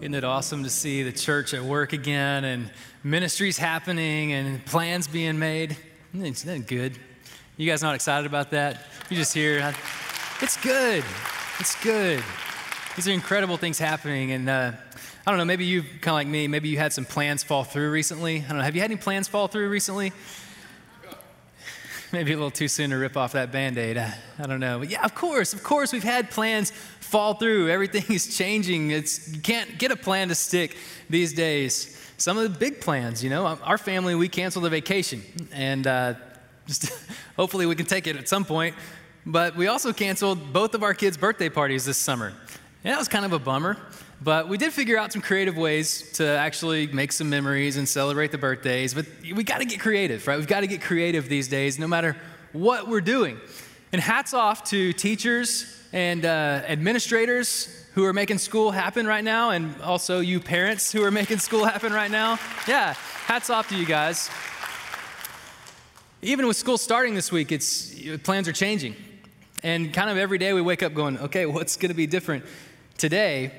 Isn't it awesome to see the church at work again and ministries happening and plans being made? Isn't that good? You guys not excited about that? You just hear, it's good. It's good. These are incredible things happening. And uh, I don't know, maybe you, kind of like me, maybe you had some plans fall through recently. I don't know, have you had any plans fall through recently? maybe a little too soon to rip off that band aid. I, I, don't know. But yeah, of course, of course, we've had plans fall through. Everything is changing. It's, you can't get a plan to stick these days. Some of the big plans, you know, our family, we canceled a vacation. And uh, just hopefully we can take it at some point. But we also canceled both of our kids' birthday parties this summer. And that was kind of a bummer. But we did figure out some creative ways to actually make some memories and celebrate the birthdays. But we got to get creative, right? We've got to get creative these days, no matter what we're doing. And hats off to teachers and uh, administrators who are making school happen right now, and also you parents who are making school happen right now. Yeah, hats off to you guys. Even with school starting this week, it's plans are changing. And kind of every day we wake up going, okay, what's going to be different today?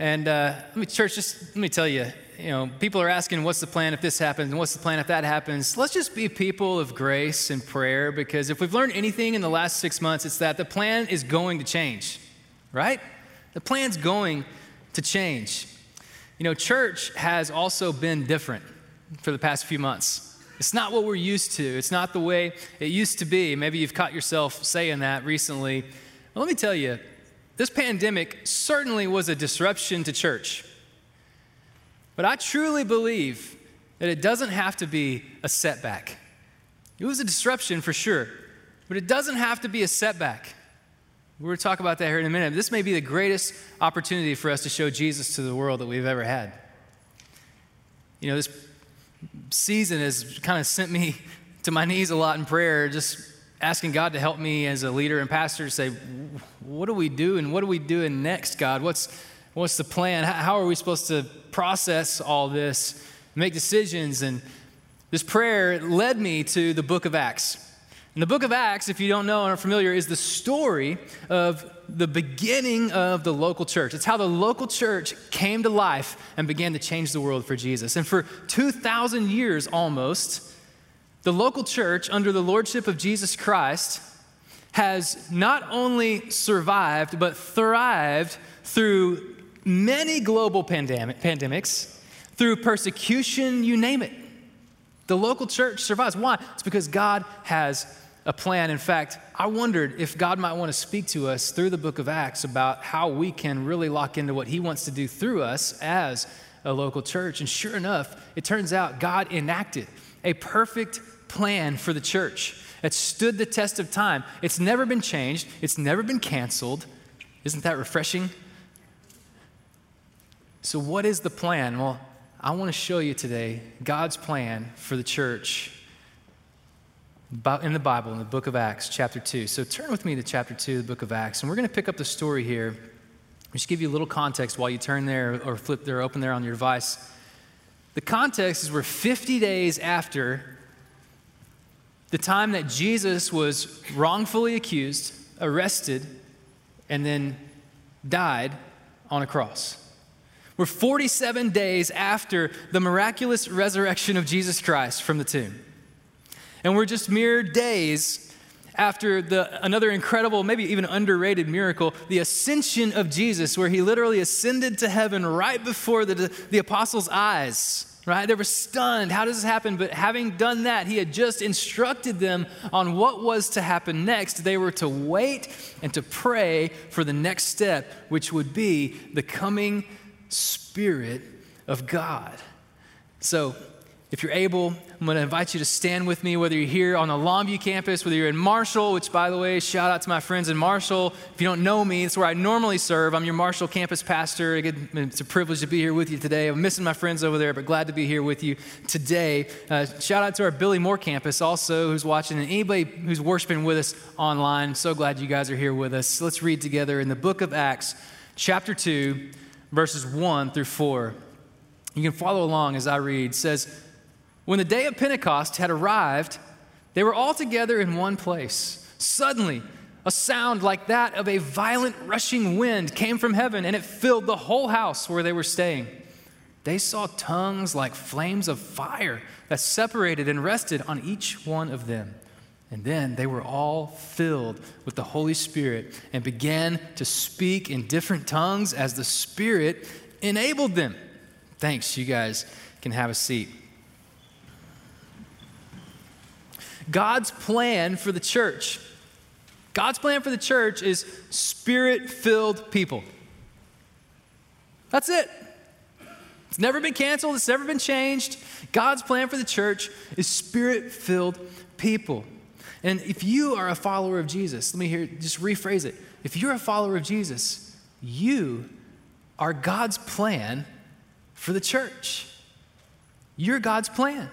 And uh, let me, church, just let me tell you, you know, people are asking, what's the plan if this happens? And what's the plan if that happens? Let's just be people of grace and prayer because if we've learned anything in the last six months, it's that the plan is going to change, right? The plan's going to change. You know, church has also been different for the past few months. It's not what we're used to, it's not the way it used to be. Maybe you've caught yourself saying that recently. Well, let me tell you, this pandemic certainly was a disruption to church. But I truly believe that it doesn't have to be a setback. It was a disruption for sure, but it doesn't have to be a setback. We're going to talk about that here in a minute. This may be the greatest opportunity for us to show Jesus to the world that we've ever had. You know, this season has kind of sent me to my knees a lot in prayer, just asking God to help me as a leader and pastor to say, what do we do and what are we doing next, God? What's, what's the plan? How are we supposed to process all this, make decisions? And this prayer led me to the book of Acts. And the book of Acts, if you don't know and are familiar, is the story of the beginning of the local church. It's how the local church came to life and began to change the world for Jesus. And for 2,000 years almost, the local church, under the lordship of Jesus Christ, has not only survived, but thrived through many global pandemic, pandemics, through persecution, you name it. The local church survives. Why? It's because God has a plan. In fact, I wondered if God might want to speak to us through the book of Acts about how we can really lock into what He wants to do through us as a local church. And sure enough, it turns out God enacted a perfect plan for the church that stood the test of time. It's never been changed, it's never been canceled. Isn't that refreshing? So, what is the plan? Well, I want to show you today God's plan for the church in the Bible, in the book of Acts, chapter 2. So, turn with me to chapter 2, the book of Acts, and we're going to pick up the story here. Just give you a little context while you turn there or flip there, open there on your device. The context is we're 50 days after the time that Jesus was wrongfully accused, arrested, and then died on a cross. We're 47 days after the miraculous resurrection of Jesus Christ from the tomb. And we're just mere days after the, another incredible, maybe even underrated miracle, the ascension of Jesus, where he literally ascended to heaven right before the, the apostles' eyes right? They were stunned. How does this happen? But having done that, he had just instructed them on what was to happen next. They were to wait and to pray for the next step, which would be the coming Spirit of God. So, if you're able, I'm going to invite you to stand with me, whether you're here on the Longview campus, whether you're in Marshall, which, by the way, shout out to my friends in Marshall. If you don't know me, it's where I normally serve. I'm your Marshall campus pastor. It's a privilege to be here with you today. I'm missing my friends over there, but glad to be here with you today. Uh, shout out to our Billy Moore campus also, who's watching, and anybody who's worshiping with us online. So glad you guys are here with us. Let's read together in the book of Acts, chapter 2, verses 1 through 4. You can follow along as I read. It says, when the day of Pentecost had arrived, they were all together in one place. Suddenly, A sound like that of a violent rushing wind came from heaven, and it filled the whole house where they were staying. They saw tongues like flames of fire that separated and rested on each one of them. And then they were all filled with the Holy Spirit and began to speak in different tongues as the Spirit enabled them. Thanks, you guys can have a seat. God's plan for the church. God's plan for the church is spirit filled people. That's it. It's never been canceled, it's never been changed. God's plan for the church is spirit filled people. And if you are a follower of Jesus, let me hear, just rephrase it. If you're a follower of Jesus, you are God's plan for the church. You're God's plan.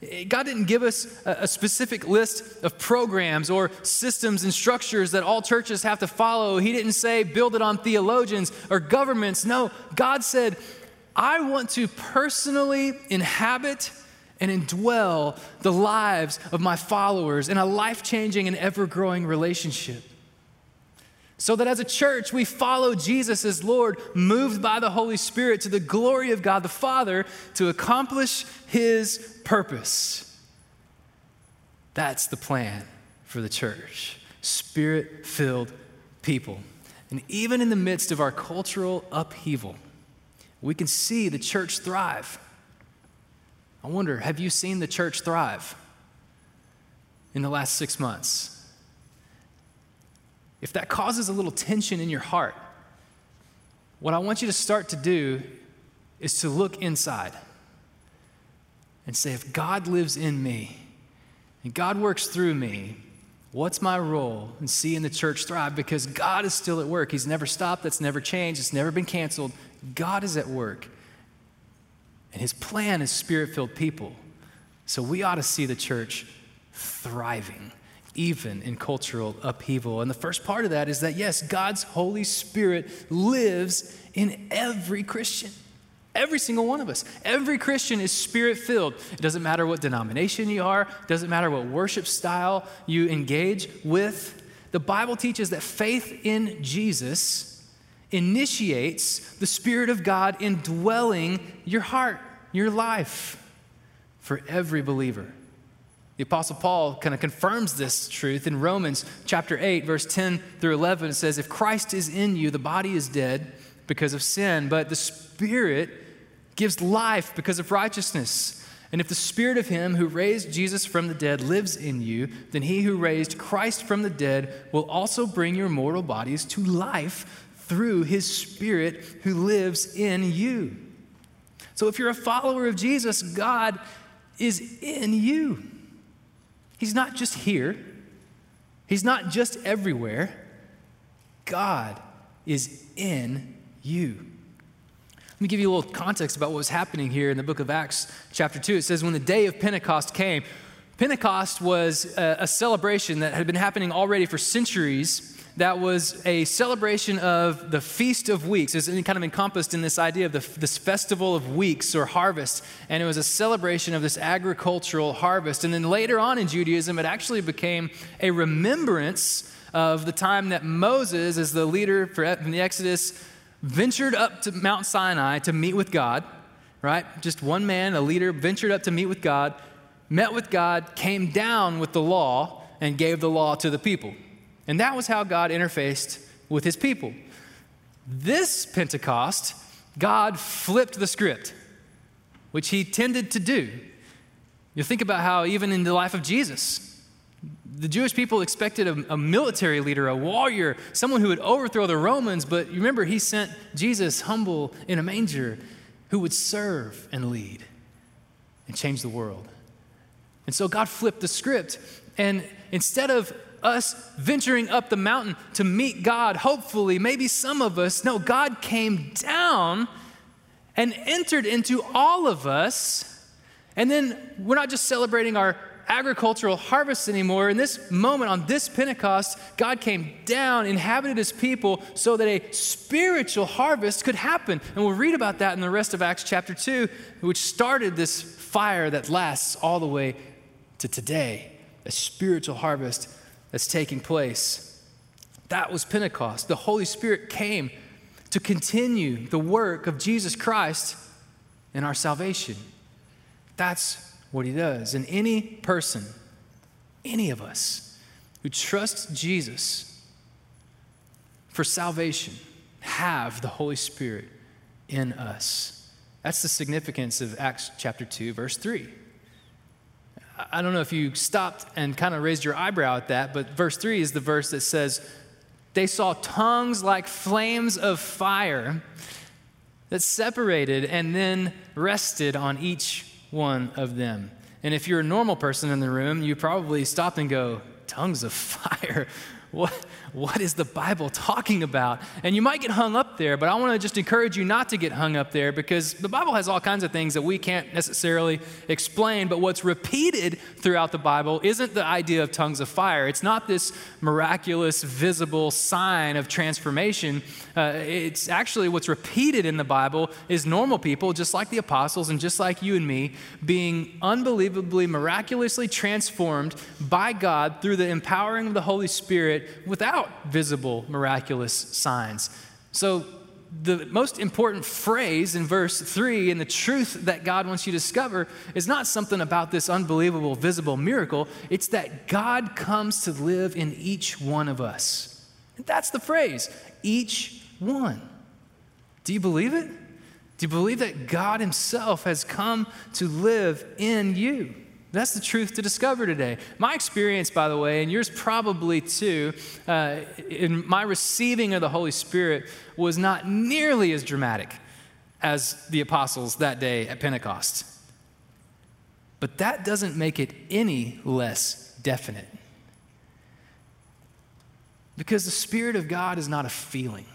God didn't give us a, specific list of programs or systems and structures that all churches have to follow. He didn't say build it on theologians or governments. No, God said, I want to personally inhabit and indwell the lives of my followers in a life changing and ever growing relationship. So that as a church, we follow Jesus as Lord, moved by the Holy Spirit to the glory of God the Father to accomplish His purpose. That's the plan for the church spirit filled people. And even in the midst of our cultural upheaval, we can see the church thrive. I wonder, have you seen the church thrive in the last six months? If that causes a little tension in your heart, what I want you to start to do is to look inside and say, if God lives in me and God works through me, what's my role in seeing the church thrive? Because God is still at work. He's never stopped, that's never changed, it's never been canceled. God is at work. And his plan is spirit filled people. So we ought to see the church thriving, even in cultural upheaval. And the first part of that is that, yes, God's Holy Spirit lives in every Christian. Every single one of us. Every Christian is spirit filled. It doesn't matter what denomination you are, it doesn't matter what worship style you engage with. The Bible teaches that faith in Jesus initiates the Spirit of God indwelling your heart, your life for every believer. The Apostle Paul kind of confirms this truth in Romans chapter 8, verse 10 through 11. It says, If Christ is in you, the body is dead because of sin, but the Spirit gives life because of righteousness. And if the Spirit of Him who raised Jesus from the dead lives in you, then He who raised Christ from the dead will also bring your mortal bodies to life through his spirit who lives in you. So if you're a follower of Jesus, God is in you. He's not just here, He's not just everywhere. God is in you. Let me give you a little context about what was happening here in the book of Acts, chapter 2. It says, When the day of Pentecost came, Pentecost was a, celebration that had been happening already for centuries that was a celebration of the Feast of Weeks. It's kind of encompassed in this idea of the, this festival of weeks or harvest. And it was a celebration of this agricultural harvest. And then later on in Judaism, it actually became a remembrance of the time that Moses, as the leader from the Exodus, ventured up to Mount Sinai to meet with God, right? Just one man, a leader, ventured up to meet with God, met with God, came down with the law, and gave the law to the people. And that was how God interfaced with his people. This Pentecost, God flipped the script, which he tended to do. You think about how, even in the life of Jesus, the Jewish people expected a, a, military leader, a warrior, someone who would overthrow the Romans, but remember, he sent Jesus humble in a manger who would serve and lead and change the world. And so God flipped the script. And instead of us venturing up the mountain to meet God, hopefully, maybe some of us, no, God came down and entered into all of us. And then we're not just celebrating our agricultural harvest anymore. In this moment, on this Pentecost, God came down, inhabited his people so that a spiritual harvest could happen. And we'll read about that in the rest of Acts chapter 2, which started this fire that lasts all the way to today a spiritual harvest that's taking place. That was Pentecost. The Holy Spirit came to continue the work of Jesus Christ in our salvation. That's what he does. And any person, any of us who trusts Jesus for salvation, have the Holy Spirit in us. That's the significance of Acts chapter 2, verse 3. I don't know if you stopped and kind of raised your eyebrow at that, but verse 3 is the verse that says, They saw tongues like flames of fire that separated and then rested on each one of them. And if you're a normal person in the room, you probably stop and go, Tongues of fire? What, what is the Bible talking about? And you might get hung up there, but I want to just encourage you not to get hung up there because the Bible has all kinds of things that we can't necessarily explain. But what's repeated throughout the Bible isn't the idea of tongues of fire. It's not this miraculous, visible sign of transformation. Uh, it's actually what's repeated in the Bible is normal people, just like the apostles and just like you and me, being unbelievably, miraculously transformed by God through the empowering of the Holy Spirit without visible, miraculous signs. So, the most important phrase in verse 3 and the truth that God wants you to discover is not something about this unbelievable, visible miracle. It's that God comes to live in each one of us. That's the phrase, each one. Do you believe it? Do you believe that God Himself has come to live in you? That's the truth to discover today. My experience, by the way, and yours probably too, uh, in my receiving of the Holy Spirit was not nearly as dramatic as the apostles that day at Pentecost. But that doesn't make it any less definite. Because the Spirit of God is not a feeling.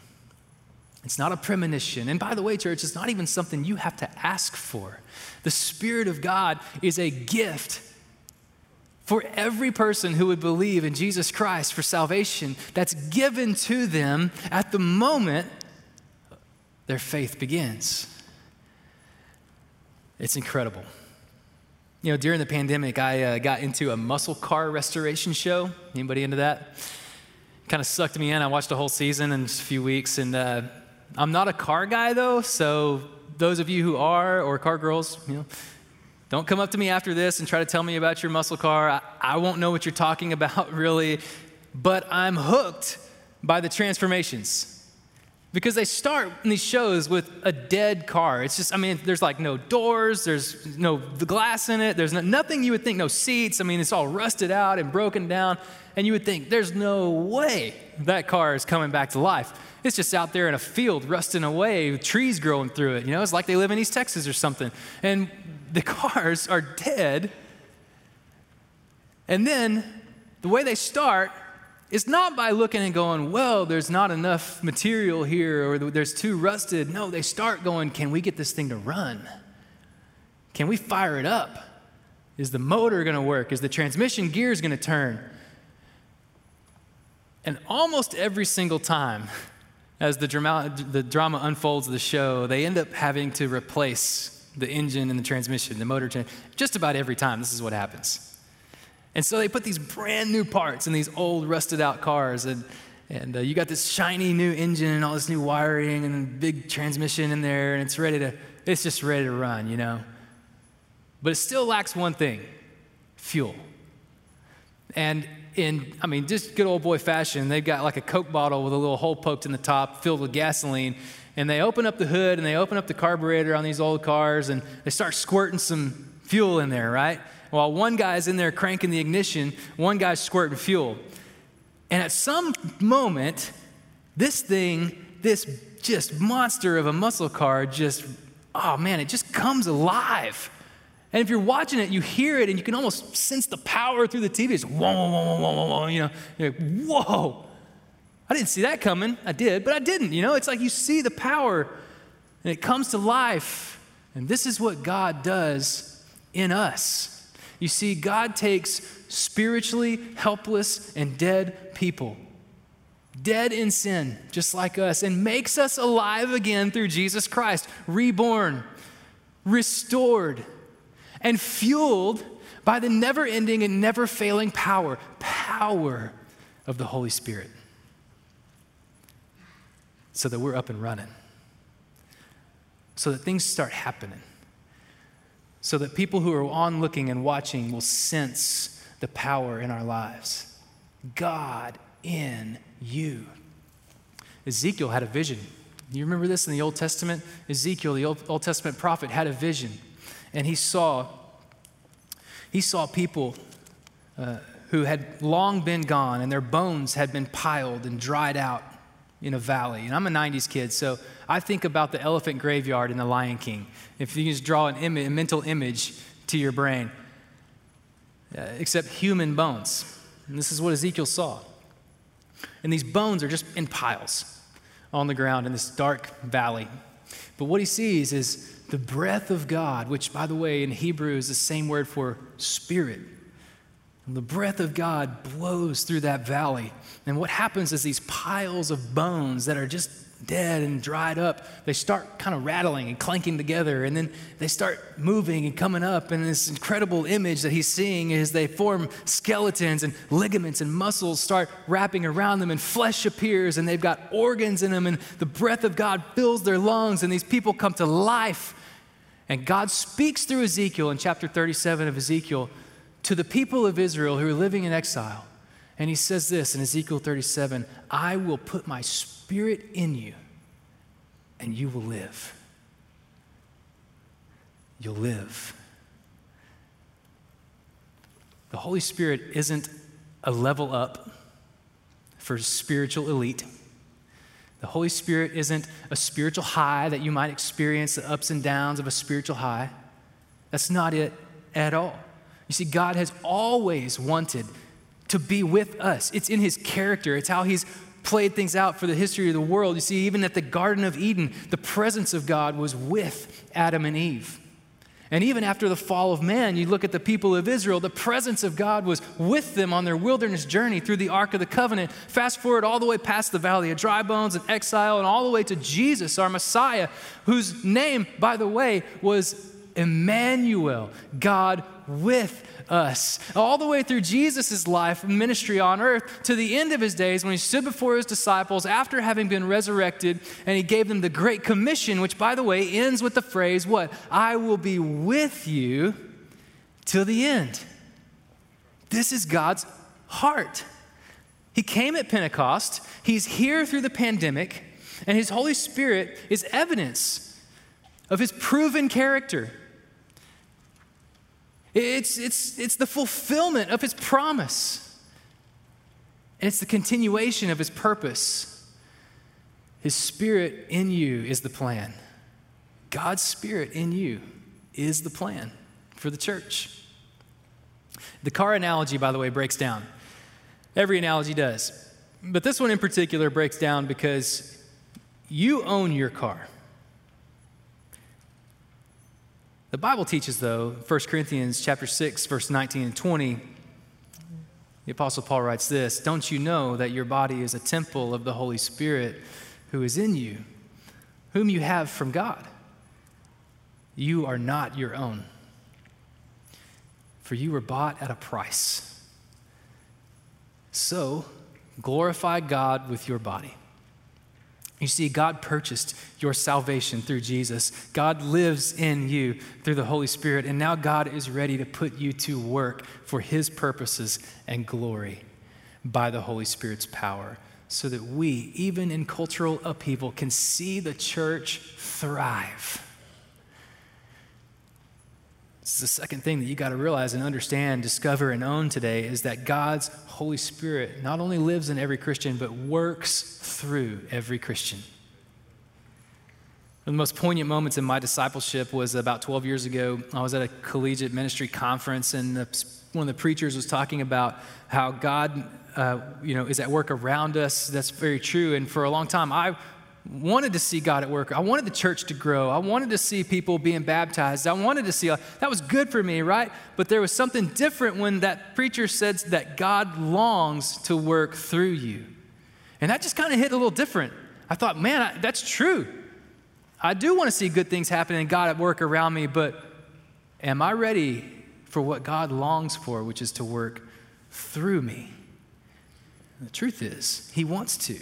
It's not a premonition. And by the way, church, it's not even something you have to ask for. The Spirit of God is a gift for every person who would believe in Jesus Christ for salvation that's given to them at the moment their faith begins. It's incredible. You know, during the pandemic, I uh, got into a muscle car restoration show. Anybody into that? Kind of sucked me in. I watched a whole season in just a few weeks, and uh, I'm not a car guy though, so those of you who are, or car girls, you know, don't come up to me after this and try to tell me about your muscle car. I, I won't know what you're talking about really, but I'm hooked by the transformations because they start in these shows with a dead car. It's just, I mean, there's like no doors, there's no glass in it, there's no, nothing you would think, no seats. I mean, it's all rusted out and broken down, and you would think there's no way that car is coming back to life. It's just out there in a field, rusting away, trees growing through it. You know, it's like they live in East Texas or something. And the cars are dead. And then the way they start is not by looking and going, well, there's not enough material here or there's too rusted. No, they start going, can we get this thing to run? Can we fire it up? Is the motor going to work? Is the transmission gears going to turn? And almost every single time, as the drama, the drama unfolds the show, they end up having to replace the engine and the transmission, the motor, just about every time. This is what happens. And so they put these brand new parts in these old, rusted out cars, and, and uh, you got this shiny new engine and all this new wiring and big transmission in there, and it's ready to, it's just ready to run, you know. But it still lacks one thing fuel. And in, I mean, just good old boy fashion, they've got like a Coke bottle with a little hole poked in the top filled with gasoline. And they open up the hood and they open up the carburetor on these old cars and they start squirting some fuel in there, right? While one guy's in there cranking the ignition, one guy's squirting fuel. And at some moment, this thing, this just monster of a muscle car, just, oh man, it just comes alive. And if you're watching it, you hear it and you can almost sense the power through the TV. It's whoa, whoa, whoa, whoa, whoa, whoa, you know, you're like, whoa. I didn't see that coming. I did, but I didn't. You know, it's like you see the power and it comes to life. And this is what God does in us. You see, God takes spiritually helpless and dead people, dead in sin, just like us, and makes us alive again through Jesus Christ, reborn, restored and fueled by the never ending and never failing power, power of the Holy Spirit. so that we're up and running, so that things start happening, so that people who are on looking and watching will sense the power in our lives. God in you. Ezekiel had a vision. You remember this in the Old Testament? Ezekiel, the Old, Old Testament prophet, had a vision, and he saw he saw people uh, who had long been gone, and their bones had been piled and dried out in a valley. And I'm a 90s kid, so I think about the elephant graveyard in The Lion King. If you just draw an image, a mental image to your brain, uh, except human bones. And this is what Ezekiel saw. And these bones are just in piles on the ground in this dark valley. But what he sees is the breath of God, which, by the way, in Hebrew is the same word for spirit. And the breath of God blows through that valley. And what happens is these piles of bones that are just dead and dried up, they start kind of rattling and clanking together, and then they start moving and coming up. And this incredible image that he's seeing is they form skeletons and ligaments and muscles start wrapping around them, and flesh appears, and they've got organs in them, and the breath of God fills their lungs, and these people come to life. And God speaks through Ezekiel in chapter 37 of Ezekiel to the people of Israel who are living in exile. And he says this in Ezekiel 37 I will put my spirit in you, and you will live. You'll live. The Holy Spirit isn't a level up for spiritual elite. The Holy Spirit isn't a spiritual high that you might experience the ups and downs of a spiritual high. That's not it at all. You see, God has always wanted to be with us. It's in his character, it's how he's played things out for the history of the world. You see, even at the Garden of Eden, the presence of God was with Adam and Eve. And even after the fall of man, you look at the people of Israel, the presence of God was with them on their wilderness journey through the Ark of the Covenant. Fast forward all the way past the valley of dry bones and exile, and all the way to Jesus, our Messiah, whose name, by the way, was Emmanuel, God with us. All the way through Jesus' life ministry on earth to the end of his days when he stood before his disciples after having been resurrected and he gave them the Great Commission, which, by the way, ends with the phrase, What? I will be with you till the end. This is God's heart. He came at Pentecost, he's here through the pandemic, and his Holy Spirit is evidence of his proven character. It's, it's, it's the fulfillment of his promise. And it's the continuation of his purpose. His spirit in you is the plan. God's spirit in you is the plan for the church. The car analogy, by the way, breaks down. Every analogy does. But this one in particular breaks down because you own your car. The Bible teaches, though, 1 Corinthians chapter 6, verse 19 and 20, the Apostle Paul writes this Don't you know that your body is a temple of the Holy Spirit who is in you, whom you have from God? You are not your own, for you were bought at a price. So glorify God with your body. You see, God purchased your salvation through Jesus. God lives in you through the Holy Spirit, and now God is ready to put you to work for His purposes and glory by the Holy Spirit's power, so that we, even in cultural upheaval, can see the church thrive. This is the second thing that you got to realize and understand, discover, and own today is that God's Holy Spirit not only lives in every Christian, but works through every Christian. One of the most poignant moments in my discipleship was about 12 years ago. I was at a collegiate ministry conference, and the, one of the preachers was talking about how God, uh, you know, is at work around us. That's very true. And for a long time, I wanted to see God at work. I wanted the church to grow. I wanted to see people being baptized. I wanted to see uh, that was good for me, right? But there was something different when that preacher said that God longs to work through you. And that just kind of hit a little different. I thought, man, I, that's true. I do want to see good things happen and God at work around me, but am I ready for what God longs for, which is to work through me? The truth is, He wants to.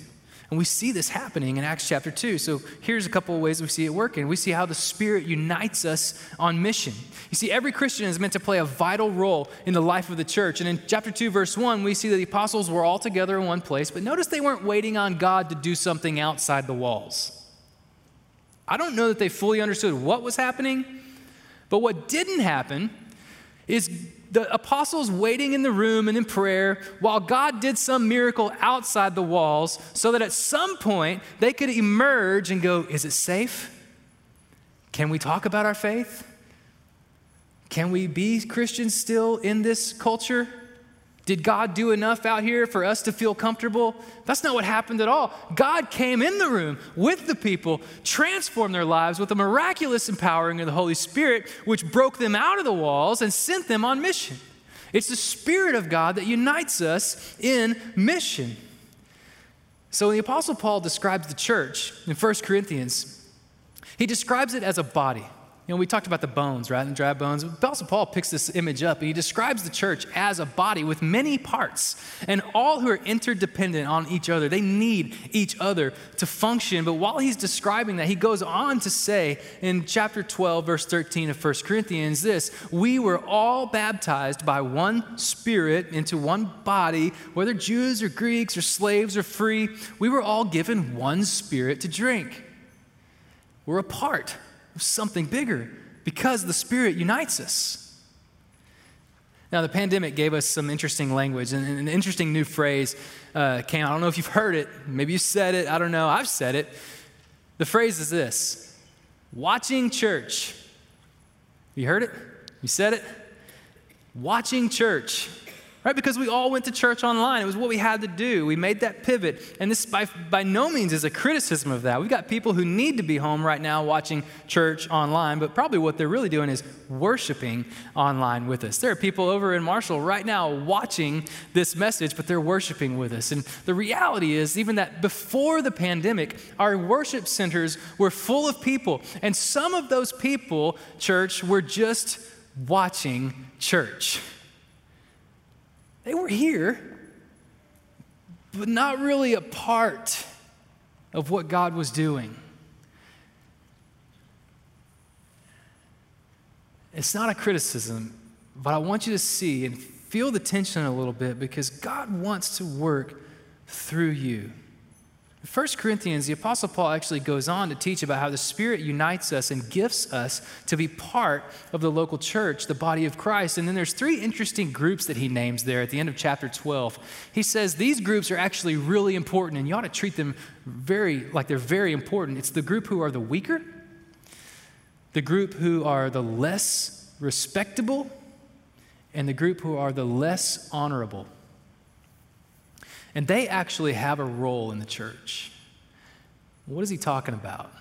And we see this happening in Acts chapter 2. So here's a couple of ways we see it working. We see how the Spirit unites us on mission. You see, every Christian is meant to play a vital role in the life of the church. And in chapter 2, verse 1, we see that the apostles were all together in one place, but notice they weren't waiting on God to do something outside the walls. I don't know that they fully understood what was happening, but what didn't happen is the apostles waiting in the room and in prayer while God did some miracle outside the walls so that at some point they could emerge and go, Is it safe? Can we talk about our faith? Can we be Christians still in this culture? Did God do enough out here for us to feel comfortable? That's not what happened at all. God came in the room with the people, transformed their lives with a miraculous empowering of the Holy Spirit, which broke them out of the walls and sent them on mission. It's the Spirit of God that unites us in mission. So when the Apostle Paul describes the church in 1 Corinthians, he describes it as a body. You know, we talked about the bones, right? And dry bones. Apostle Paul picks this image up and he describes the church as a body with many parts and all who are interdependent on each other. They need each other to function. But while he's describing that, he goes on to say in chapter 12, verse 13 of 1 Corinthians this We were all baptized by one spirit into one body, whether Jews or Greeks or slaves or free. We were all given one spirit to drink. We're a part something bigger because the Spirit unites us. Now, the pandemic gave us some interesting language and an interesting new phrase uh, came. I don't know if you've heard it. Maybe you said it. I don't know. I've said it. The phrase is this watching church. You heard it? You said it? Watching church right? Because we all went to church online. It was what we had to do. We made that pivot. And this, by, by no means, is a criticism of that. We've got people who need to be home right now watching church online, but probably what they're really doing is worshiping online with us. There are people over in Marshall right now watching this message, but they're worshiping with us. And the reality is, even that before the pandemic, our worship centers were full of people. And some of those people, church, were just watching church. They were here, but not really a part of what God was doing. It's not a criticism, but I want you to see and feel the tension a little bit because God wants to work through you. In 1 Corinthians, the Apostle Paul actually goes on to teach about how the Spirit unites us and gifts us to be part of the local church, the body of Christ. And then there's three interesting groups that he names there at the end of chapter 12. He says these groups are actually really important, and you ought to treat them very like they're very important. It's the group who are the weaker, the group who are the less respectable, and the group who are the less honorable. And they actually have a role in the church. What is he talking about?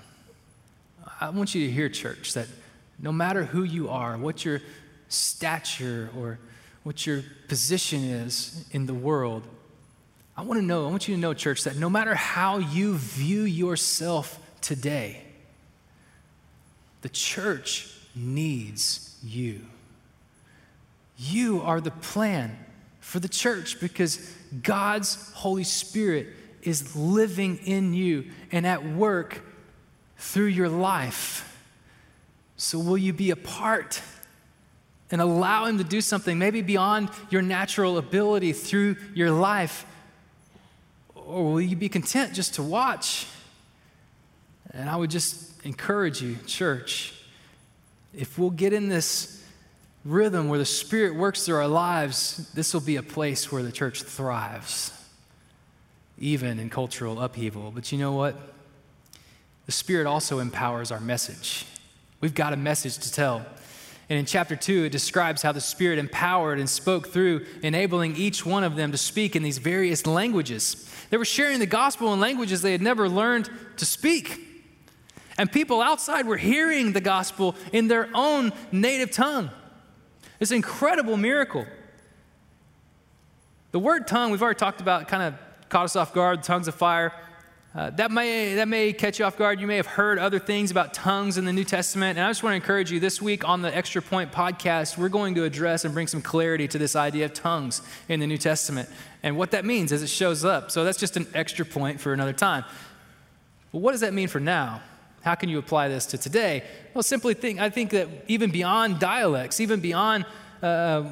I want you to hear, church, that no matter who you are, what your stature or what your position is in the world, I want to know, I want you to know, church, that no matter how you view yourself today, the church needs you. You are the plan for the church because God's Holy Spirit is living in you and at work through your life. So, will you be a part and allow Him to do something maybe beyond your natural ability through your life? Or will you be content just to watch? And I would just encourage you, church, if we'll get in this rhythm where the Spirit works through our lives, this will be a place where the church thrives, even in cultural upheaval. But you know what? The Spirit also empowers our message. We've got a message to tell. And in chapter 2, it describes how the Spirit empowered and spoke through, enabling each one of them to speak in these various languages. They were sharing the gospel in languages they had never learned to speak. And people outside were hearing the gospel in their own native tongue. This incredible miracle. The word tongue, we've already talked about, kind of caught us off guard, tongues of fire. Uh, that, may, that may catch you off guard. You may have heard other things about tongues in the New Testament. And I just want to encourage you this week on the Extra Point podcast, we're going to address and bring some clarity to this idea of tongues in the New Testament and what that means as it shows up. So that's just an extra point for another time. But what does that mean for now? How can you apply this to today? Well, simply think, I think that even beyond dialects, even beyond uh,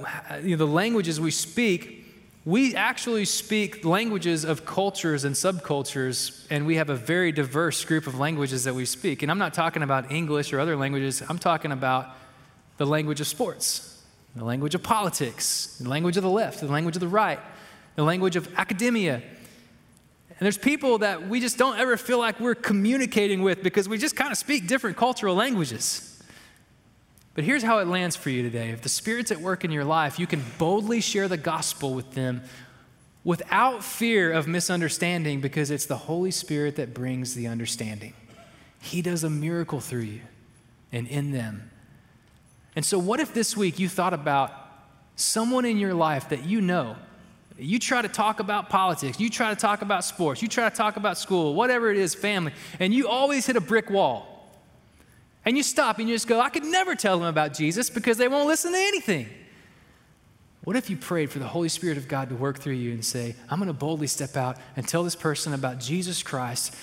you know, the languages we speak, we actually speak languages of cultures and subcultures, and we have a very diverse group of languages that we speak. And I'm not talking about English or other languages, I'm talking about the language of sports, the language of politics, the language of the left, the language of the right, the language of academia. And there's people that we just don't ever feel like we're communicating with because we just kind of speak different cultural languages. But here's how it lands for you today. If the Spirit's at work in your life, you can boldly share the gospel with them without fear of misunderstanding because it's the Holy Spirit that brings the understanding. He does a miracle through you and in them. And so, what if this week you thought about someone in your life that you know? You try to talk about politics, you try to talk about sports, you try to talk about school, whatever it is, family, and you always hit a brick wall. And you stop and you just go, I could never tell them about Jesus because they won't listen to anything. What if you prayed for the Holy Spirit of God to work through you and say, I'm going to boldly step out and tell this person about Jesus Christ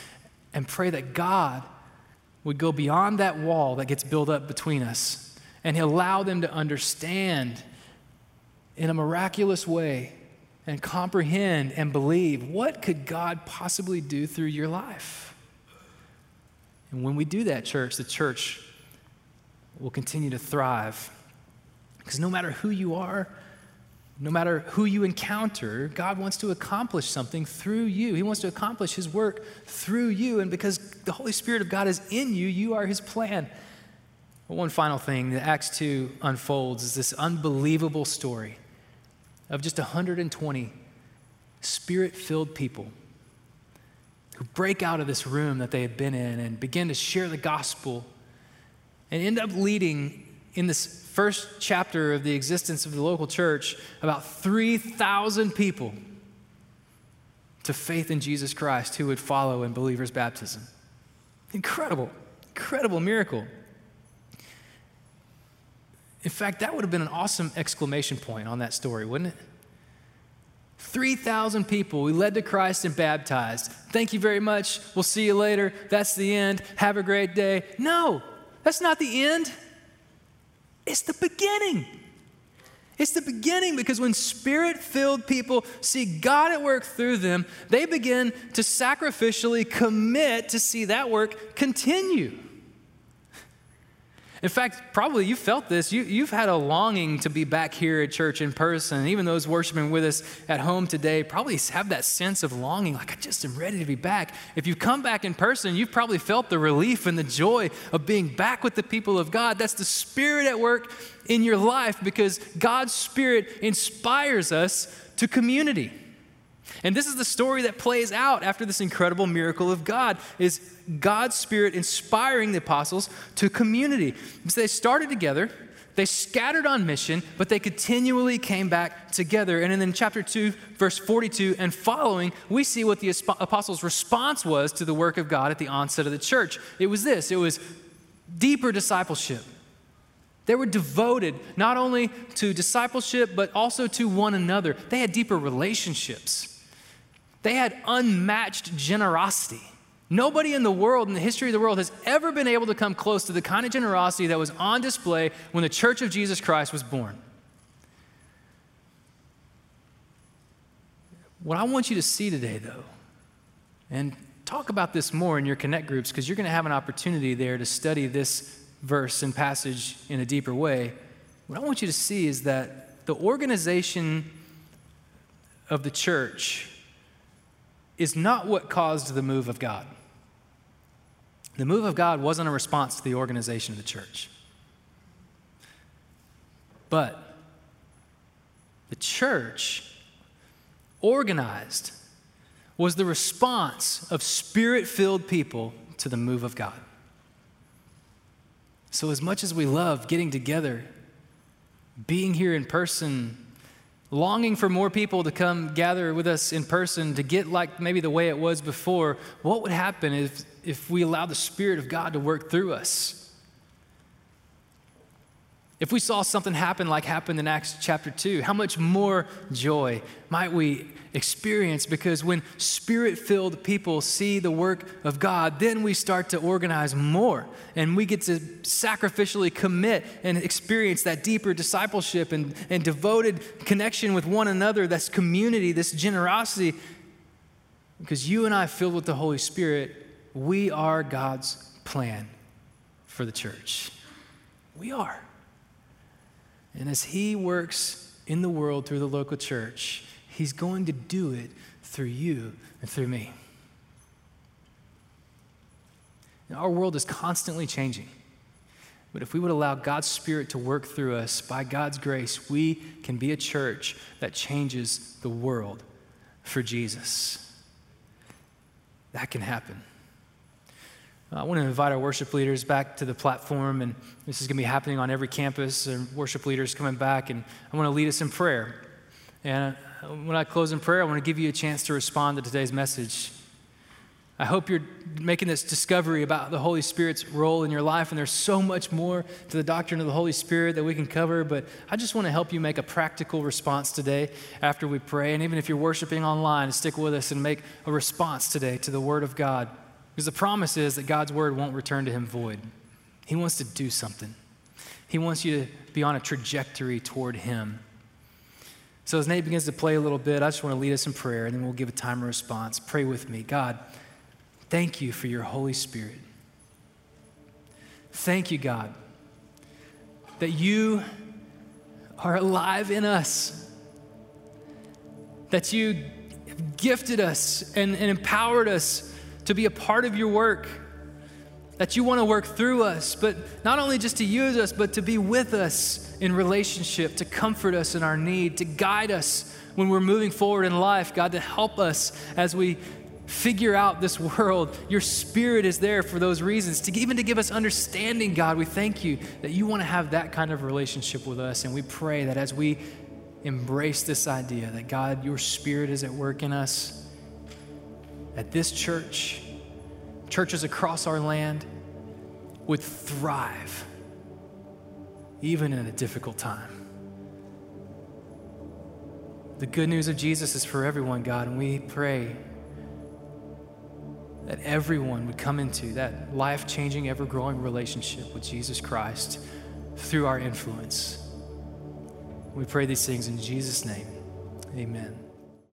and pray that God would go beyond that wall that gets built up between us and He allow them to understand in a miraculous way and comprehend and believe what could God possibly do through your life? And when we do that, church, the church will continue to thrive. Because no matter who you are, no matter who you encounter, God wants to accomplish something through you. He wants to accomplish His work through you. And because the Holy Spirit of God is in you, you are His plan. But one final thing that Acts 2 unfolds is this unbelievable story of just 120 spirit filled people who break out of this room that they had been in and begin to share the gospel and end up leading in this first chapter of the existence of the local church about 3,000 people to faith in Jesus Christ who would follow in believers' baptism. Incredible, incredible miracle. In fact, that would have been an awesome exclamation point on that story, wouldn't it? 3,000 people we led to Christ and baptized. Thank you very much. We'll see you later. That's the end. Have a great day. No, that's not the end. It's the beginning. It's the beginning because when spirit filled people see God at work through them, they begin to sacrificially commit to see that work continue. In fact, probably you felt this. You, have had a longing to be back here at church in person. Even those worshiping with us at home today probably have that sense of longing, like, I just am ready to be back. If you come back in person, you've probably felt the relief and the joy of being back with the people of God. That's the Spirit at work in your life because God's Spirit inspires us to community. And this is the story that plays out after this incredible miracle of God is God's spirit inspiring the apostles to community. So they started together, they scattered on mission, but they continually came back together. And in chapter 2, verse 42 and following, we see what the apostles' response was to the work of God at the onset of the church. It was this it was deeper discipleship. They were devoted not only to discipleship, but also to one another. They had deeper relationships. They had unmatched generosity. Nobody in the world, in the history of the world, has ever been able to come close to the kind of generosity that was on display when the church of Jesus Christ was born. What I want you to see today, though, and talk about this more in your connect groups because you're going to have an opportunity there to study this verse and passage in a deeper way. What I want you to see is that the organization of the church is not what caused the move of God. The move of God wasn't a response to the organization of the church. But the church organized was the response of spirit filled people to the move of God. So, as much as we love getting together, being here in person, longing for more people to come gather with us in person to get like maybe the way it was before, what would happen if, if we allowed the Spirit of God to work through us? If we saw something happen like happened in Acts chapter 2, how much more joy might we experience? Because when spirit filled people see the work of God, then we start to organize more and we get to sacrificially commit and experience that deeper discipleship and, and devoted connection with one another, this community, this generosity. Because you and I, filled with the Holy Spirit, we are God's plan for the church. We are. And as He works in the world through the local church, He's going to do it through you and through me. Now, our world is constantly changing. But if we would allow God's Spirit to work through us, by God's grace, we can be a church that changes the world for Jesus. That can happen. I want to invite our worship leaders back to the platform, and this is going to be happening on every campus, and worship leaders coming back, and I want to lead us in prayer. And uh, when I close in prayer, I want to give you a chance to respond to today's message. I hope you're making this discovery about the Holy Spirit's role in your life, and there's so much more to the doctrine of the Holy Spirit that we can cover, but I just want to help you make a practical response today after we pray. And even if you're worshiping online, stick with us and make a response today to the Word of God. Because the promise is that God's word won't return to him void. He wants to do something, He wants you to be on a trajectory toward Him. So, as Nate begins to play a little bit, I just want to lead us in prayer and then we'll give a time of response. Pray with me. God, thank you for your Holy Spirit. Thank you, God, that you are alive in us, that you have gifted us and, and empowered us to be a part of your work, that you want to work through us, but not only just to use us, but to be with us in relationship, to comfort us in our need, to guide us when we're moving forward in life, God, to help us as we figure out this world. Your spirit is there for those reasons, to even to give us understanding, God. We thank you that you want to have that kind of relationship with us, and we pray that as we embrace this idea that God, your spirit is at work in us, at this church, churches across our land would thrive even in a difficult time. The good news of Jesus is for everyone, God, and we pray that everyone would come into that life changing, ever growing relationship with Jesus Christ through our influence. We pray these things in Jesus' name. Amen.